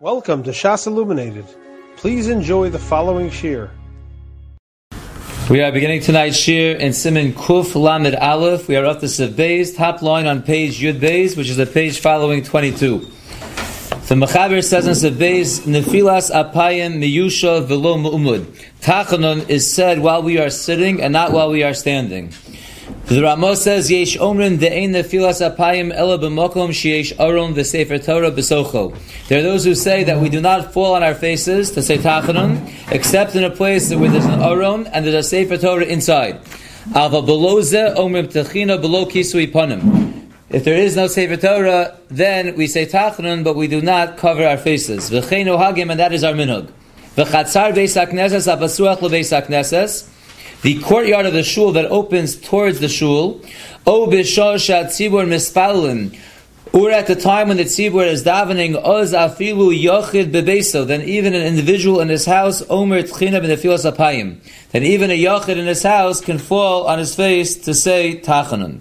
Welcome to Shas Illuminated. Please enjoy the following shir. We are beginning tonight's shir in Siman Kuf Lamed Aleph. We are up to Sev top line on page Yud Beis, which is the page following 22. The Mechaber says in Sev Nefilas Apayim Miyusha Velo Mu'umud. Tachanun is said while we are sitting and not while we are standing. The Ramo says, Yesh omrin de'ein nefilas apayim ela b'mokom sheyesh aron v'sefer Torah b'socho. There are those who say that we do not fall on our faces to say tachanun, except in a place where there's an aron and there's a sefer Torah inside. Ava below ze omrim techina below kisui panim. If there is no Sefer Torah, then we say Tachanun, but we do not cover our faces. V'cheinu hagim, and that is our minhag. V'chatzar beis hakneses, abasuach lebeis hakneses the courtyard of the shul that opens towards the shul, O tzibur mispalin, or at the time when the tzibur is davening, oz afilu yochid bebeso, then even an individual in his house, omer tchina b'nefilas apayim, then even a yochid in his house can fall on his face to say tachanun.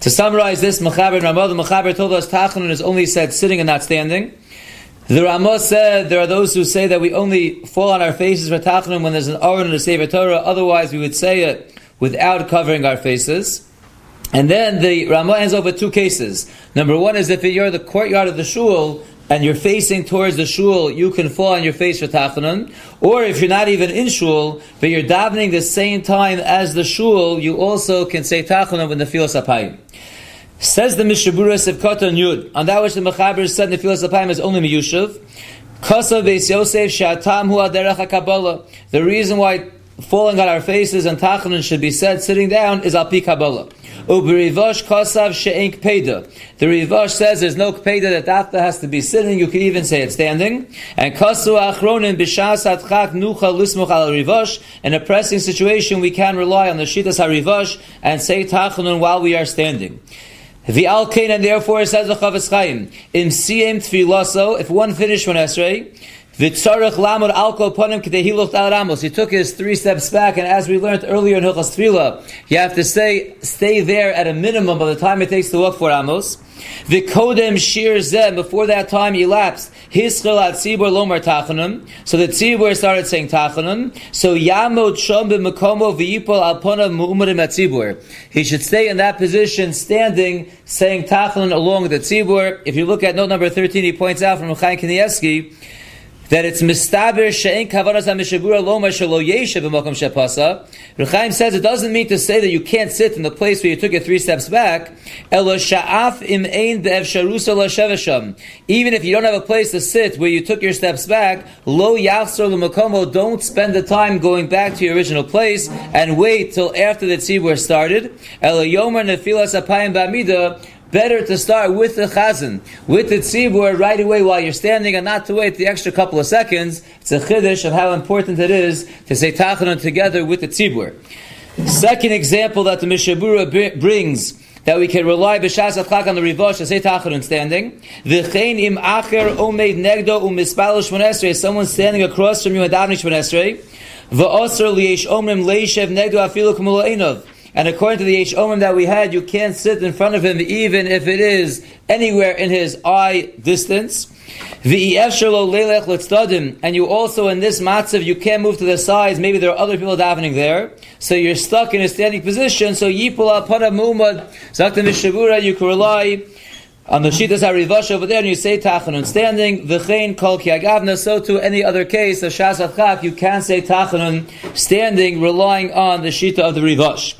To summarize this, Mechaber Ramah, the Mechaber told us tachanun is only said sitting and not standing. The Ramah said there are those who say that we only fall on our faces for tachanun when there's an aron and a sefer Torah. Otherwise, we would say it without covering our faces. And then the Ramah ends up with two cases. Number one is if you're in the courtyard of the shul and you're facing towards the shul, you can fall on your face for tachanun. Or if you're not even in shul, but you're davening the same time as the shul, you also can say tachanun when the filos apayim. Says the Mishabura Sivkata Yud, on that which the Mechaber said in the Filas is only Miyushav. Yosef Hu. The reason why falling on our faces and tachanun should be said sitting down is Alpi Kabbalah. The Rivash says there's no Peda that after has to be sitting, you can even say it standing. And Kasu Achronin Bishas Atchak Nucha Lismuch Al Rivash. In a pressing situation, we can rely on the Shitas HaRivash and say tachanun while we are standing. The Alkain, and therefore says the Chafetz Chaim, in Siyem Tfilaso, if one finished one Esrei, V'tzarech lamod alko ponim k'dei hiluch al ramos. He took his three steps back, and as we learned earlier in Hilchas Tefillah, you have to stay stay there at a minimum by the time it takes to walk for Amos. V'kodem shir zeh, before that time elapsed, hischel at tzibur lomar tachanun, so the tzibur started saying tachanun, so yamod shom b'mekomo v'yipol al ponav mu'umarim at tzibur. He should stay in that position, standing, saying tachanun along the tzibur. If you look at note number 13, he points out from Chaim that it's mistaber she'en kavanas ha-mishabura loma shelo yeshe b'mokom shepasa. Rechaim says it doesn't mean to say that you can't sit in the place where you took it three steps back. Elo sha'af im ein be'efsharusa lo Even if you don't have a place to sit where you took your steps back, lo yachzor l'makomo, don't spend the time going back to your original place and wait till after the tzibur started. Elo yomer nefilas apayim ba'mida, better to start with the chazan, with the tzibur right away while you're standing and not to wait the extra couple of seconds. It's a chiddush of how important it is to say tachanun together with the tzibur. Second example that the Mishabura brings that we can rely b'shas atchak on the rivosh to say tachanun standing. V'chein im acher omeid negdo umispalo shmonesrei. Someone standing across from you and davening shmonesrei. V'osr liyesh omrim leishev negdo afilu kumul and according to the H that we had, you can't sit in front of him even if it is anywhere in his eye distance. And you also in this matzav, you can't move to the sides. Maybe there are other people davening there. So you're stuck in a standing position. So yipul apana mu'mad, zakta mishavura, you can rely on the Shitas HaRivash over there, and you say Tachanun standing, V'chein kol kiagavna, so to any other case of Shas you can say Tachanun standing, relying on the Shita of the Rivash.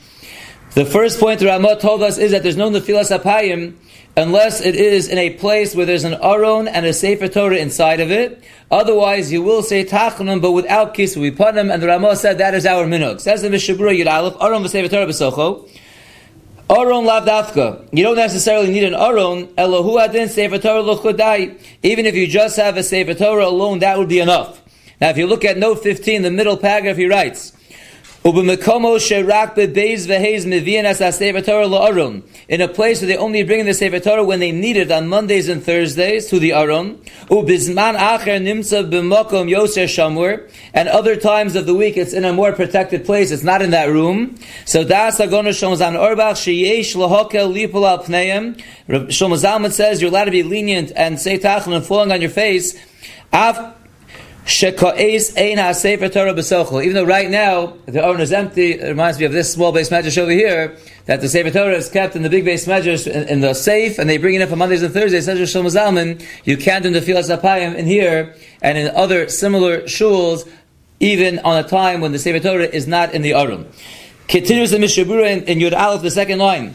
The first point the Ramah told us is that there's no Nefilas Apayim unless it is in a place where there's an Aron and a Sefer Torah inside of it. Otherwise, you will say Tachanun, but without Kisui Panim, and the Ramah said that is our minhag. Says the Mishabura Yud Aleph, Aron v'Sefer Torah b'Socho. Aron lavdafka. You don't necessarily need an Aron. Elohu adin Sefer Torah l'chudai. Even if you just have a Sefer Torah alone, that would be enough. Now, if you look at note 15, the middle paragraph, he writes, in a place where they only bring in the Sefer Torah when they need it on Mondays and Thursdays to the Aron. And other times of the week it's in a more protected place, it's not in that room. So Das Shlomo Zalman Auerbach Sheyesh Lahokel Lipul Al. Shlomo says you're allowed to be lenient and say Tachan and falling on your face Even though right now the urn is empty, it reminds me of this small base medrash over here, that the Sefer Torah is kept in the big base medrash in, in, the safe, and they bring it up on Mondays and Thursdays. Shlomo Zalman, you can't do the Filas Apayim in here and in other similar shuls, even on a time when the Sefer Torah is not in the urn. Continues the Mishabura in, in Yud Aleph, the second line.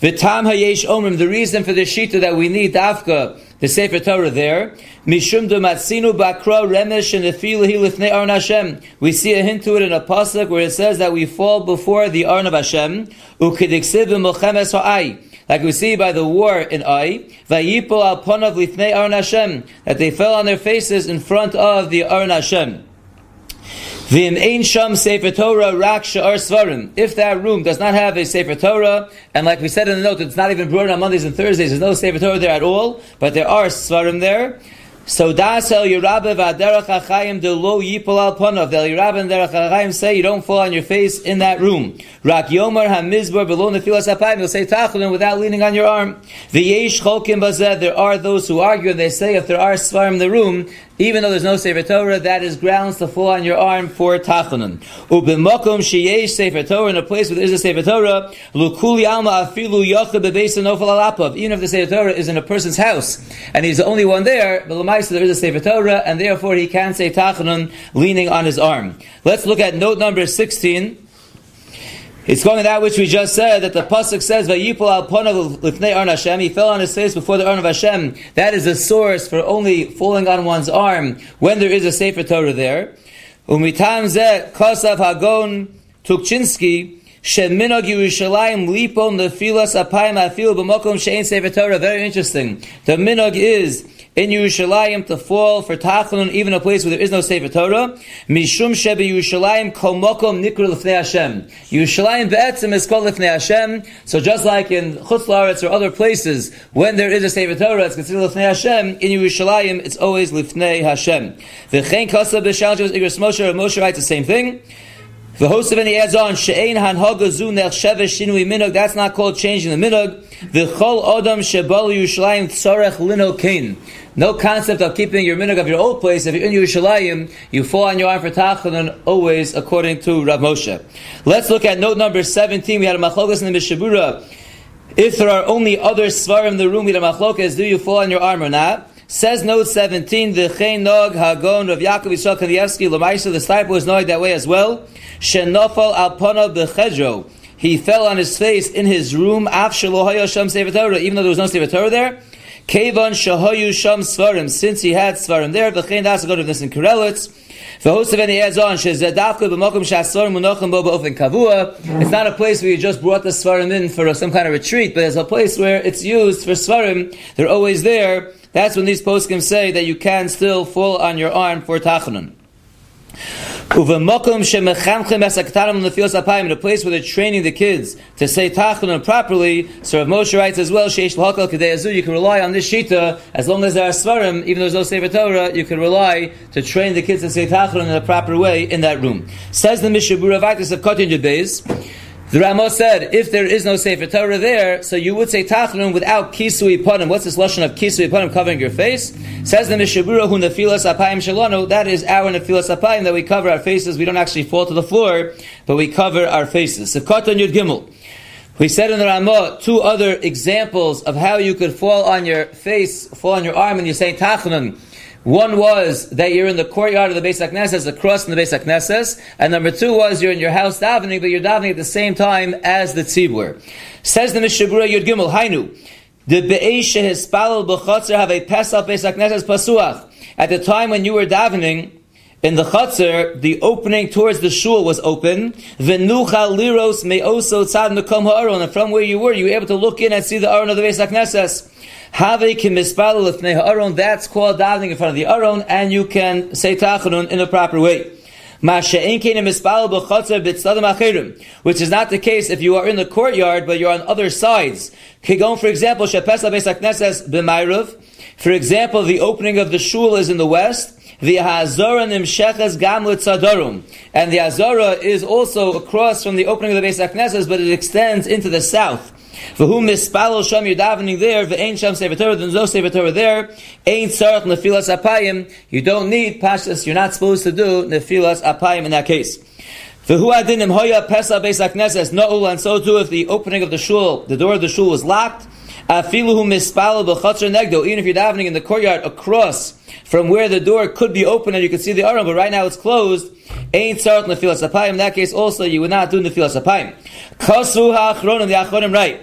The reason for the shita that we need dafka, the Sefer Torah there, mishum matzinu bakra remesh and lifnei arn Hashem. We see a hint to it in a pasuk where it says that we fall before the arn of Hashem, ukidiksiv b'mochemes ha'ai. Like we see by the war in Ai, vayipol al ponav lifnei arn Hashem, that they fell on their faces in front of the arn Hashem. V'im ein sham sefer Torah rak sha'ar svarim. If that room does not have a sefer Torah, and like we said in the note, it's not even brought on Mondays and Thursdays, there's no sefer Torah there at all, but there are svarim there, so das el Yirabe v'aderach hachayim de lo yipol al ponav. The Yirabe and Derech HaChaim say you don't fall on your face in that room. Rak yomar hamizbar below nefilas apayim. You'll say tachlin without leaning on your arm. V'yesh cholkim bazeh. There are those who argue and they say if there are svarim in the room, even though there's no Sefer Torah, that is grounds to fall on your arm for Tachanun. Ubimakum sheyesh Sefer Torah, in a place where there is a Sefer Torah, lukuli alma afilu yachad bebeisa nofal alapav. Even if the Sefer Torah is in a person's house, and he's the only one there, but Lamaisa there is a Sefer Torah, and therefore he can say Tachanun leaning on his arm. Let's look at note number 16. It's going to that which we just said that the pasuk says "Vayipol al Hashem." He fell on his face before the arn of Hashem. That is a source for only falling on one's arm when there is a sefer Torah there. Umitam zeh kosav hagon Tukachinsky sheminog Yerushalayim lipon lefilas apayim afil b'mokom shein sefer Torah. Very interesting. The minog is in Yerushalayim to fall for Tachanun, even a place where there is no Sefer Torah. Mishum shebe Yerushalayim kol mokom nikru lefnei Hashem. Yerushalayim be'etzim is called lefnei Hashem. So just like in Chutz La'aretz or other places, when there is a Sefer Torah, it's considered lefnei Hashem. In Yerushalayim, it's always lefnei Hashem. V'chein kasa b'shal Igros Moshe, Moshe writes the same thing. The host of any adds on she'ein hanhaga zu nechsheve shinui minog. That's not called changing the minog. The chol adam shebal Yerushalayim lino kain. No concept of keeping your minhag of your old place. If you're in Yerushalayim, you fall on your arm for tachanun always according to Rav Moshe. Let's look at note number 17. We had a machlokas in the Mishabura. If there are only other svarim in the room, we had a machlokas, do you fall on your arm or not? Says note 17, the Chen Nog Hagon of Yaakov Yisrael Kanievsky, Lamaisa, the disciple was knowing that way as well. Shenofal Alpana Bechedro. He fell on his face in his room, even though there was no Sefer Torah there. Kevan Shahoyu Sham Svarim, since he had Svarim there, V'chein Das go to this in Karelitz. The host of any adds on, Shezadavka b'mokum shasvarim munochem bo b'ofen kavua. It's not a place where you just brought the svarim in for some kind of retreat, but it's a place where it's used for svarim. They're always there. That's when these poskim say that you can still fall on your arm for tachanun. Esaktanim in the place where they're training the kids to say tachanun properly. So Rav Moshe writes as well, sheish l'hakal k'deyazu, you can rely on this shita, as long as there are svarim, even though there's no Sefer Torah, you can rely to train the kids to say tachanun in a proper way in that room. Says the Mishabura Vakis of Kotin Yudbeis, the Rama said, if there is no Sefer Torah there, so you would say Tachnun without Kisui Panim. What's this lesson of Kisui Panim covering your face? Says the Mishabura, Hu Nefilas Apayim Shalano, that is our Nefilas Apayim, that we cover our faces. We don't actually fall to the floor, but we cover our faces. Sekatan Yud Gimel. We said in the Ramah two other examples of how you could fall on your face, fall on your arm, and you're saying Tachnun. One was that you're in the courtyard of the Beis HaKnesses, across from the Beis HaKnesses, and number two was you're in your house davening, but you're davening at the same time as the tzibur. Says the Mishabura Yud Gimel, Hainu, the Be'esh Hispalal B'chotzer have a Pesach Beis HaKnesses Pasuach. At the time when you were davening, in the chutzner, the opening towards the shul was open. Venucha liros me'oso tzad nekom ha'aron. And from where you were, you were able to look in and see the aron of the Beis HaKnesses. That's called davening in front of the aron, and you can say tachanun in a proper way. Which is not the case if you are in the courtyard, but you're on other sides. For example, For example, the opening of the shul is in the west. The Hazara Nimsheches Gamlet Tzadarum. And the Hazara is also across from the opening of the Beis HaKnesses, but it extends into the south. V'hu mispalo sham, you're davening there, v'ein sham sefer Torah, there's no sefer Torah there, ein tzarech nefilas apayim, you don't need pashas, you're not supposed to do nefilas apayim in that case. V'hu adinim hoya pesa beis hakneses, no'ul, and so too if the opening of the shul, the door of the shul was locked, afiluhu mispalo b'chatzar negdo, even if you're davening in the courtyard across from where the door could be open and you could see the aron, but right now it's closed, ain't tzarech nefilas apayim, in that case also you would not do nefilas apayim. Kasu ha'achronim, the achronim right.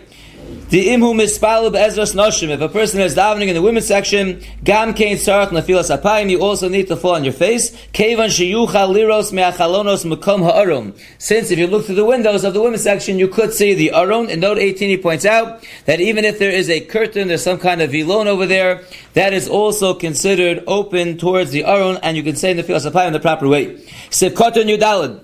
If a person is davening in the women's section, gam kein tzarach nefilas apayim, you also need to fall on your face. Kevan sheyuchal liros me'achalonos mekom ha'arum. Since if you look through the windows of the women's section, you could see the aron. In note 18, he points out that even if there is a curtain, there's some kind of vilon over there, that is also considered open towards the aron, and you can say nefilas apayim in the proper way. Sivkoton yudalad.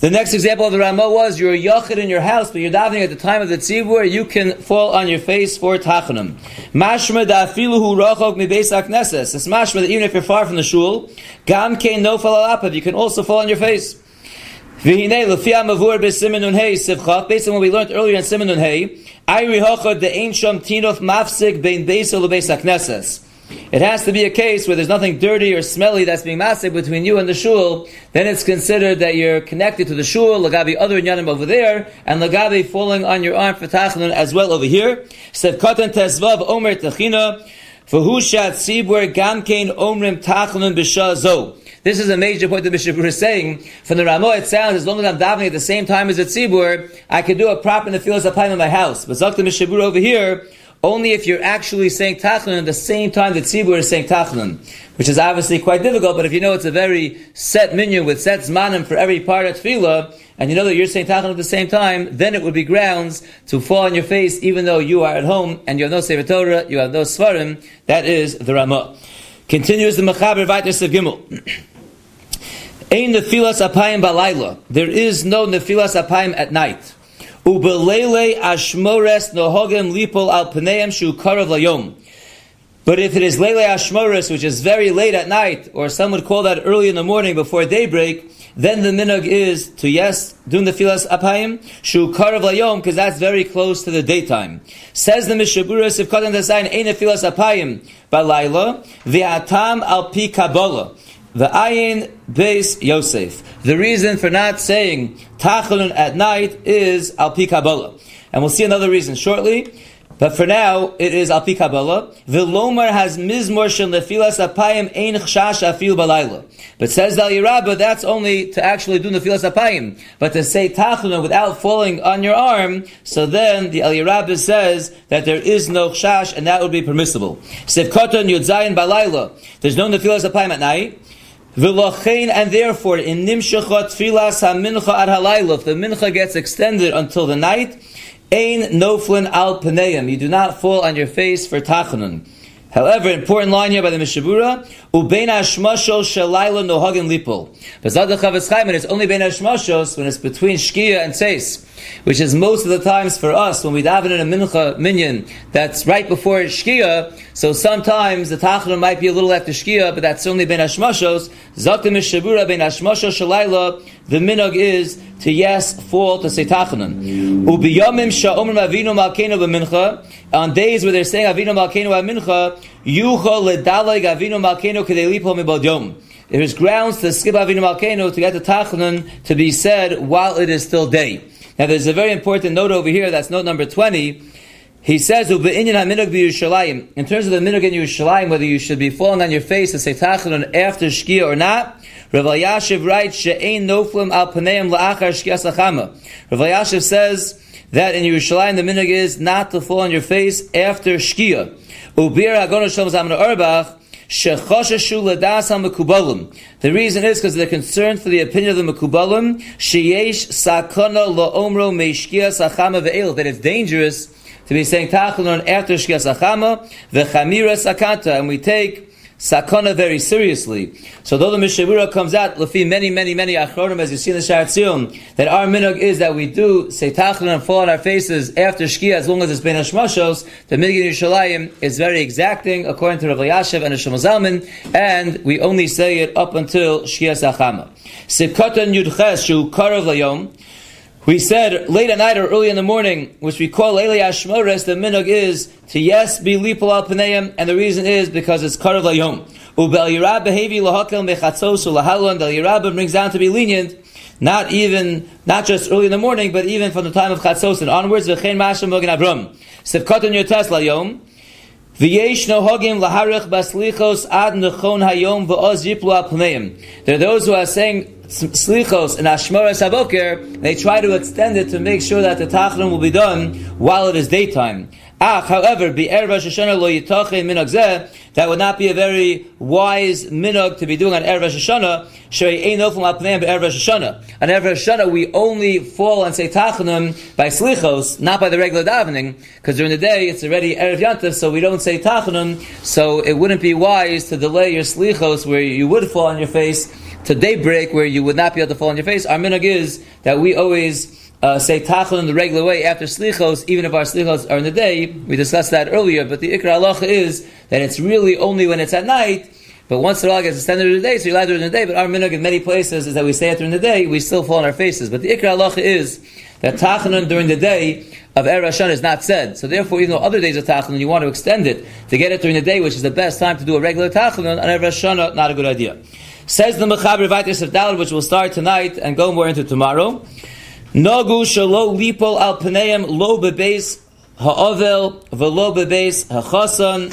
The next example of the Ramah was you're a yachid in your house, but you're davening at the time of the tzibur, you can fall on your face for tachanun. Mashma da afiluhu rachok mi beis hakneses. It's mashma that even if you're far from the shul, gam kein no you can also fall on your face. V'hinei lefi amavur b'simen hei based on what we learned earlier in simen hei, ayri hachad de ein sham tinof mafsik bein beis lebeis hakneses. It has to be a case where there's nothing dirty or smelly that's being massive between you and the shul. Then it's considered that you're connected to the shul, lagabi other nyanim over there, and lagabi falling on your arm for tachanun as well over here. Sevkatan tesvav omer tachina, v'hushat sibur gamkein omrim tachanun b'shazo. This is a major point that Mishabur is saying. From the Ramo, it sounds as long as I'm davening at the same time as the tzibur, I can do a prop in the fields of in my house. But Zakta Mishabur over here, only if you're actually saying Tachnun at the same time that Tzibur is saying Tachnun, which is obviously quite difficult, but if you know it's a very set minion with set zmanim for every part of Tefillah, and you know that you're saying Tachnun at the same time, then it would be grounds to fall on your face even though you are at home and you have no Sefer Torah, you have no Svarim, that is the Ramah. Continues the Mechaber Vaitis of Gimel. Ein nefilas apayim balayla. There is no nefilas apayim at night. Ubelele ashmores nohogem lipol al shu karav layom. But if it is lele ashmores, which is very late at night, or some would call that early in the morning before daybreak, then the minhag is to yes, do the filas apayim, shu karav layom, because that's very close to the daytime. Says the Mishaburas, if katan design ain't a filas apayim, balayla, atam al pi kabbalah. The ayin base Yosef. The reason for not saying tachanun at night is al pi Kabbalah. And we'll see another reason shortly. But for now, it is al pi Kabbalah. Vilomar has mizmor shel nefilas apayim ein chshash afil balayla. But says the Aliyarabba, that's only to actually do nefilas apayim. But to say tachanun without falling on your arm, so then the Aliyarabba says that there is no chshash, and that would be permissible. Sivkoton yudzayin balayla. There's no nefilas apayim at night. V'lochein, and therefore, in nimshachot tfilas ha-mincha ad halayla, if the mincha gets extended until the night, ein noflin al paneim, you do not fall on your face for tachanun. However, important line here by the Mishabura, ubein hashmashos shalayla nohagin lipol. Bezad the Chafetz Chaim, it's only bein hashmashos when it's between shkia and seis, which is most of the times for us when we daven in a mincha minyan that's right before shkia. So sometimes the tachanun might be a little after shkia, but that's only ben hashmashos. Zak the Mishabura bein hashmashos shalayla. The minog is to yes fall to say tachanun. Ubiyamim sha'omrim avinu malkeinu b'mincha. On days where they're saying avinu malkeinu b'mincha, yucha ledaleg avinu malkeinu kedei lipo mibodyom. There is grounds to skip avinu malkeinu to get the tachanun to be said while it is still day. Now there's a very important note over here. That's note number twenty. He says, In terms of the minhag in Yerushalayim, whether you should be falling on your face to say tachanun after shkia or not, Rav Yashiv writes, She'ein noflim al paneim la'achar shkia sachama. Rav Yashiv says that in Yerushalayim the minhag is not to fall on your face after shkia. Ubir hagono Shlomo Zalman Auerbach, the reason is because they're concerned for the opinion of the Mekubalim. Sheyesh sakana la'omro meishkia sachama ve'el. That it's dangerous to be saying tachanun after shkia sachama ve'chamira sakata. And we take sakana very seriously. So though the Mishavura comes out, lefi many, many, many achronim, as you see in the Shaar HaTziyun, that our minog is that we do say tachlin and fall on our faces after shkia, as long as it's been hashmashos, the minig in Yerushalayim is very exacting, according to Rav Yashev and Hashem Zalman, and we only say it up until shkia sachama. Sikatan yudches shu karav layom, We said late at night or early in the morning, which we call Leili Ashmores, the minog is to yes be lipol al and the reason is because it's karav layom. Ubel yirab behavi lahakel mechatzos ulahalon, del yirab brings down to be lenient, not even, not just early in the morning, but even from the time of chatzos and onwards, v'chein masham mogen abram. Sivkatan yotes layom, V'yesh nohogim laharich baslichos ad nechon hayom v'oz yiplu al. There are those who are saying slichos and ashmoras haboker, they try to extend it to make sure that the tachnun will be done while it is daytime. Ach, however, be Rosh Hashanah lo yitachin minhag zeh, that would not be a very wise minog to be doing on Erev Rosh Hashanah, shei ein ofum apneim be'erev Rosh Hashanah. On Erev Rosh Hashanah, we only fall and say tachanun by slichos, not by the regular davening, because during the day it's already Erev Yantav, so we don't say tachanun, so it wouldn't be wise to delay your slichos where you would fall on your face to daybreak where you would not be able to fall on your face. Our minhag is that we always uh, say tachon in the regular way after slichos, even if our slichos are in the day. We discussed that earlier, but the ikra halacha is that it's really only when it's at night. But once the gets extended during the day, so you lie during the day. But our minhag in many places is that we say it during the day, we still fall on our faces. But the ikra halacha is that tachanun during the day of Erev Hashanah is not said. So therefore, even though other days of tachanun, you want to extend it to get it during the day, which is the best time to do a regular tachanun, on Erev Hashanah, not a good idea. Says the Mechaber Vaitis of Dalad, which will start tonight and go more into tomorrow. Nagu shalo lipol al paneim lo bebeis ha'ovel velo bebeis ha'chasan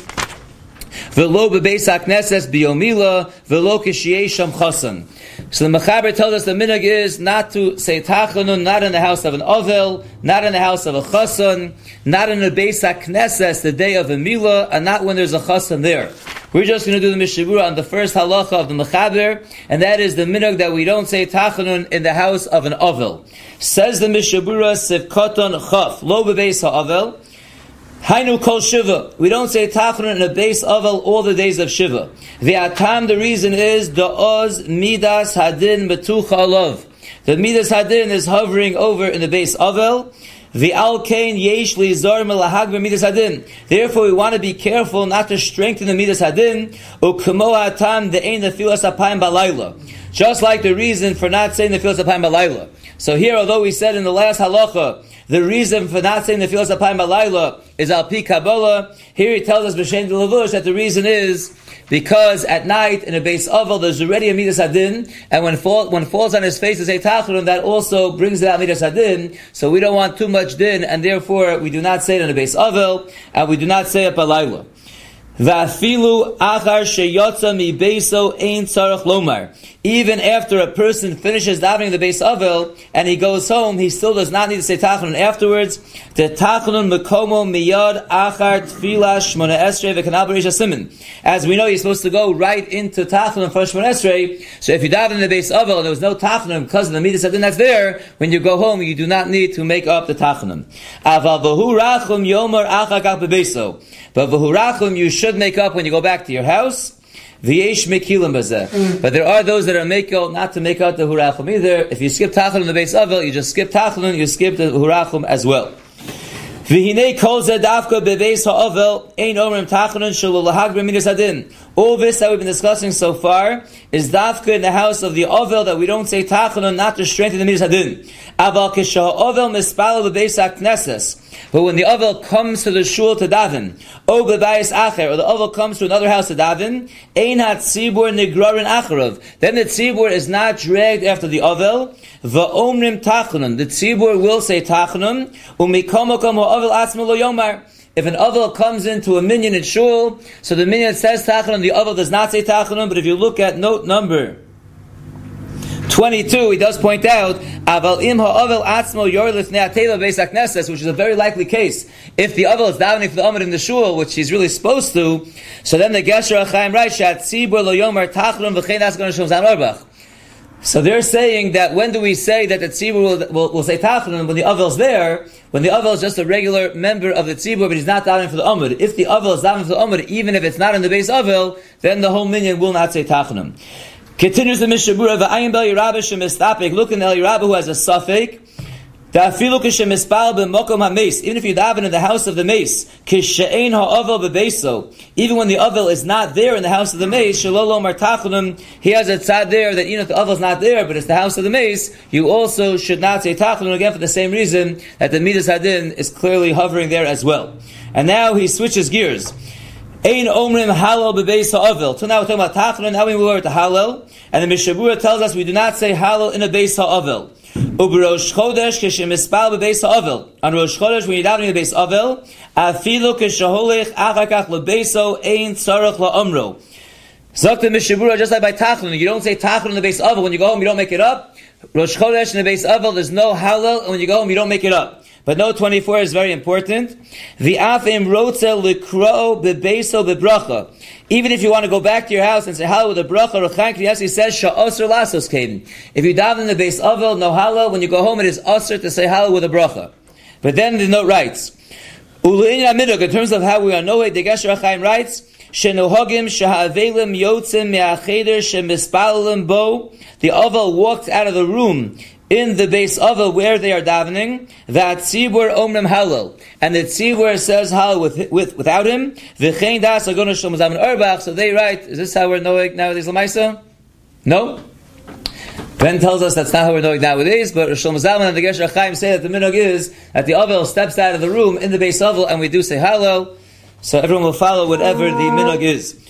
velo bebeis ha'kneses biyomila velo kishiyesham chasan. So the Mechaber tells us the minhag is not to say tachanun, not in the house of an ovel, not in the house of a chasan, not in the beis ha'kneses, the day of a milah, and not when there's a chasan there. We're just going to do the Mishabura on the first halacha of the Mechaber, and that is the minhag that we don't say tachanun in the house of an ovel. Says the Mishabura, Sivkoton Chaf, lo bebeis ha'ovel, Hainu kol shiva. We don't say tachanun in a base ovel all the days of shiva. The atam, the reason is the oz midas hadin betucha alav. The midas hadin is hovering over in the base ovel. The alkain yesh. Therefore, we want to be careful not to strengthen the midas hadin. Just like the reason for not saying the apayim balayla. So here, although we said in the last halacha, the reason for not saying the filas apayim balayla is al pi kabbalah, here he tells us b'shem de lavush that the reason is because at night in a base oval there's already a midas adin, and when fall, when falls on his face is a tachrun, that also brings out midas adin. So we don't want too much din, and therefore we do not say it in a base oval, and we do not say it balayla. Va'afilu achar sheyotza mi beso ein tzarach lomar. Even after a person finishes davening the base ovel and he goes home, he still does not need to say tachanun afterwards. The tachanun mekomo miyad achar tefila shmona esrei v'kanal simin. As we know, you're supposed to go right into tachanun for shmona esrei. So if you daven in the base ovel and there was no tachanun because of the midas that's there, when you go home, you do not need to make up the tachanun. Aval v'hu rachum yomer achar kach. But v'hu rachum you should make up when you go back to your house. V'yesh mekilim bazeh. Mm. But there are those that are mekil not to make out the hurachum either. If you skip tachnun in the base avel, you just skip tachnun, you skip the hurachum as well. V'hinei kol zeh dafka bebeis ha'avel ein omrim tachanun shelo lahag b'midas adin. All this that we've been discussing so far is dafka in the house of the ovel that we don't say tachanun not to strengthen the midas adin. Aval kisha ovel mispal bebeis ha'knesses. But when the Ovel comes to the shul to daven, O bebayis acher, or the Ovel comes to another house to daven, ein hat tzibur nigrarin acharov. Then the tzibur is not dragged after the Ovel, va'omrim tachanun. The tzibur will say tachanun, umikomokom ha'ovel atzma lo yomar. If an Ovel comes into a minyan in shul, so the minyan says tachanun, the Ovel does not say tachanun, but if you look at note number 22, he does point out, Aval im atzmo yorlif ne'ateva beis knesses, which is a very likely case. If the avel is davening for the Amid in the shul, which he's really supposed to, so then the Gesher HaChaim writes, v'chein. So they're saying that when do we say that the tzibur will, will, will say tachnun when the avel's there, when the avel is just a regular member of the tzibur, but he's not davening for the amud. If the avel is davening for the amud, even if it's not in the base avel, then the whole minion will not say tachnun. Continues the Mishabura, V'ayim bel Yerabah shemistapik, look in El Yerabah who has a suffix, Even if you daven in the house of the mace, even when the ovel is not there in the house of the mace, he has a tzad there that even if the ovel is not there, but it's the house of the mace, you also should not say tachnun again for the same reason that the midas hadin is clearly hovering there as well. And now he switches gears. Ein omrim halal bebeis ha'avil. So now we're talking about tachlin, now we move over to halal. And the Mishabura tells us we do not say halal in a beis ha'avil. Uberosh chodesh kishemispal bebeis ha'avil. On Rosh Chodesh, when you're davening the beis ha'avil, afilu kishaholich achakach lebeiso ein tzarech la'omro. Zok the Mishabura, just like by tachlin, you don't say tachlin in the beis ha'avil. When you go home, you don't make it up. Rosh Chodesh in the beis ha'avil, there's no halal, and when you go home, you don't make it up. But note 24 is very important. The afim rotzel likro bebeso bebracha. Even if you want to go back to your house and say halal with a bracha, Rechan Kriyasi says sha'osr lasos kaden. If you daven in the base ovel, no halal. When you go home, it is osr to say halal with a bracha. But then the note writes, in terms of how we are noed, the Gesher Chaim writes, Shenohogim shahavelim yotzim me'acheder shemispalim bo. The oval walked out of the room in the base of where they are davening, that tzibur omrim halal, and the tzibur says halal with, with, without him, v'chein das agonu Shlomo Zalman Auerbach, so they write, is this how we're knowing nowadays Lamaisa? No? Ben tells us that's not how we're knowing nowadays, but Shlomo Zalman and the Gesher Chaim say that the minog is that the Avel steps out of the room in the base Avel, and we do say halal, so everyone will follow whatever the minog is.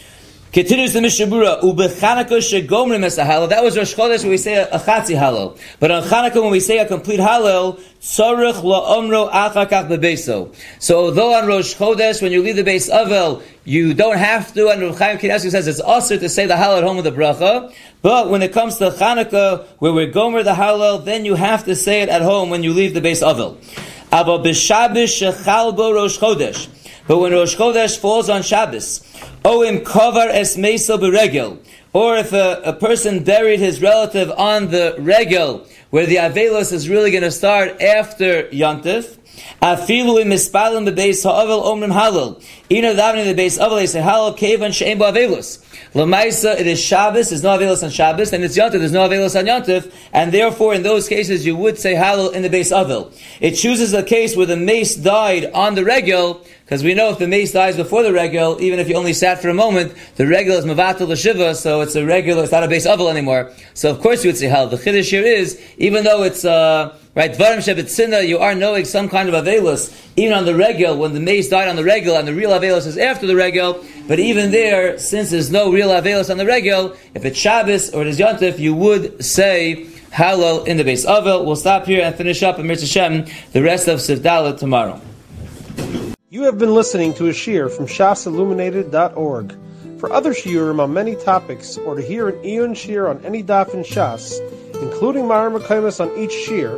Continues the Mishabura, Ubechanukah shegomrim es halal. That was Rosh Chodesh when we say a, a chatzi halal. But on Chanukah when we say a complete halal, tzorich la'omro achakach bebeso. So although on Rosh Chodesh when you leave the base avel, you don't have to, and Rav Chaim says it's usher to say the halal at home with the bracha, but when it comes to Chanukah, where we're gomer the halal, then you have to say it at home when you leave the base avel. Aba b'shabish shechal bo Rosh Chodesh. But when Rosh Chodesh falls on Shabbos, Oim kovar es beregel. Or if a, a, person buried his relative on the regel, where the Avelos is really going to start after Yontif, Afilu im mispalim bebeis ha'avel omrim halal. Ina davening the base avel, they say halal kevan she'em bo Avelos. Lamaisa, it is Shabbos, there's no Avelos on Shabbos, and it's Yontif, there's no Avelos on Yontif, and therefore in those cases you would say halal in the base avel. It chooses a case where the mace died on the regel, because we know if the mace dies before the regel, even if you only sat for a moment, the regel is mavatal the shiva, so it's a regular, it's not a base oval anymore. So of course you would say hell. The chiddush here is, even though it's, uh, right, dvarim shebetzina, you are knowing some kind of avelus, even on the regel, when the mace died on the regel, and the real avelus is after the regel, but even there, since there's no real avelus on the regel, if it's Shabbos or it is Yontif, you would say, Hallel in the base oval. We'll stop here and finish up in Shem the rest of Sivdala tomorrow. You have been listening to a shear from shasilluminated.org. For other shiurim on many topics, or to hear an Eon shear on any daf in Shas, including Mareh Mekomos on each shear,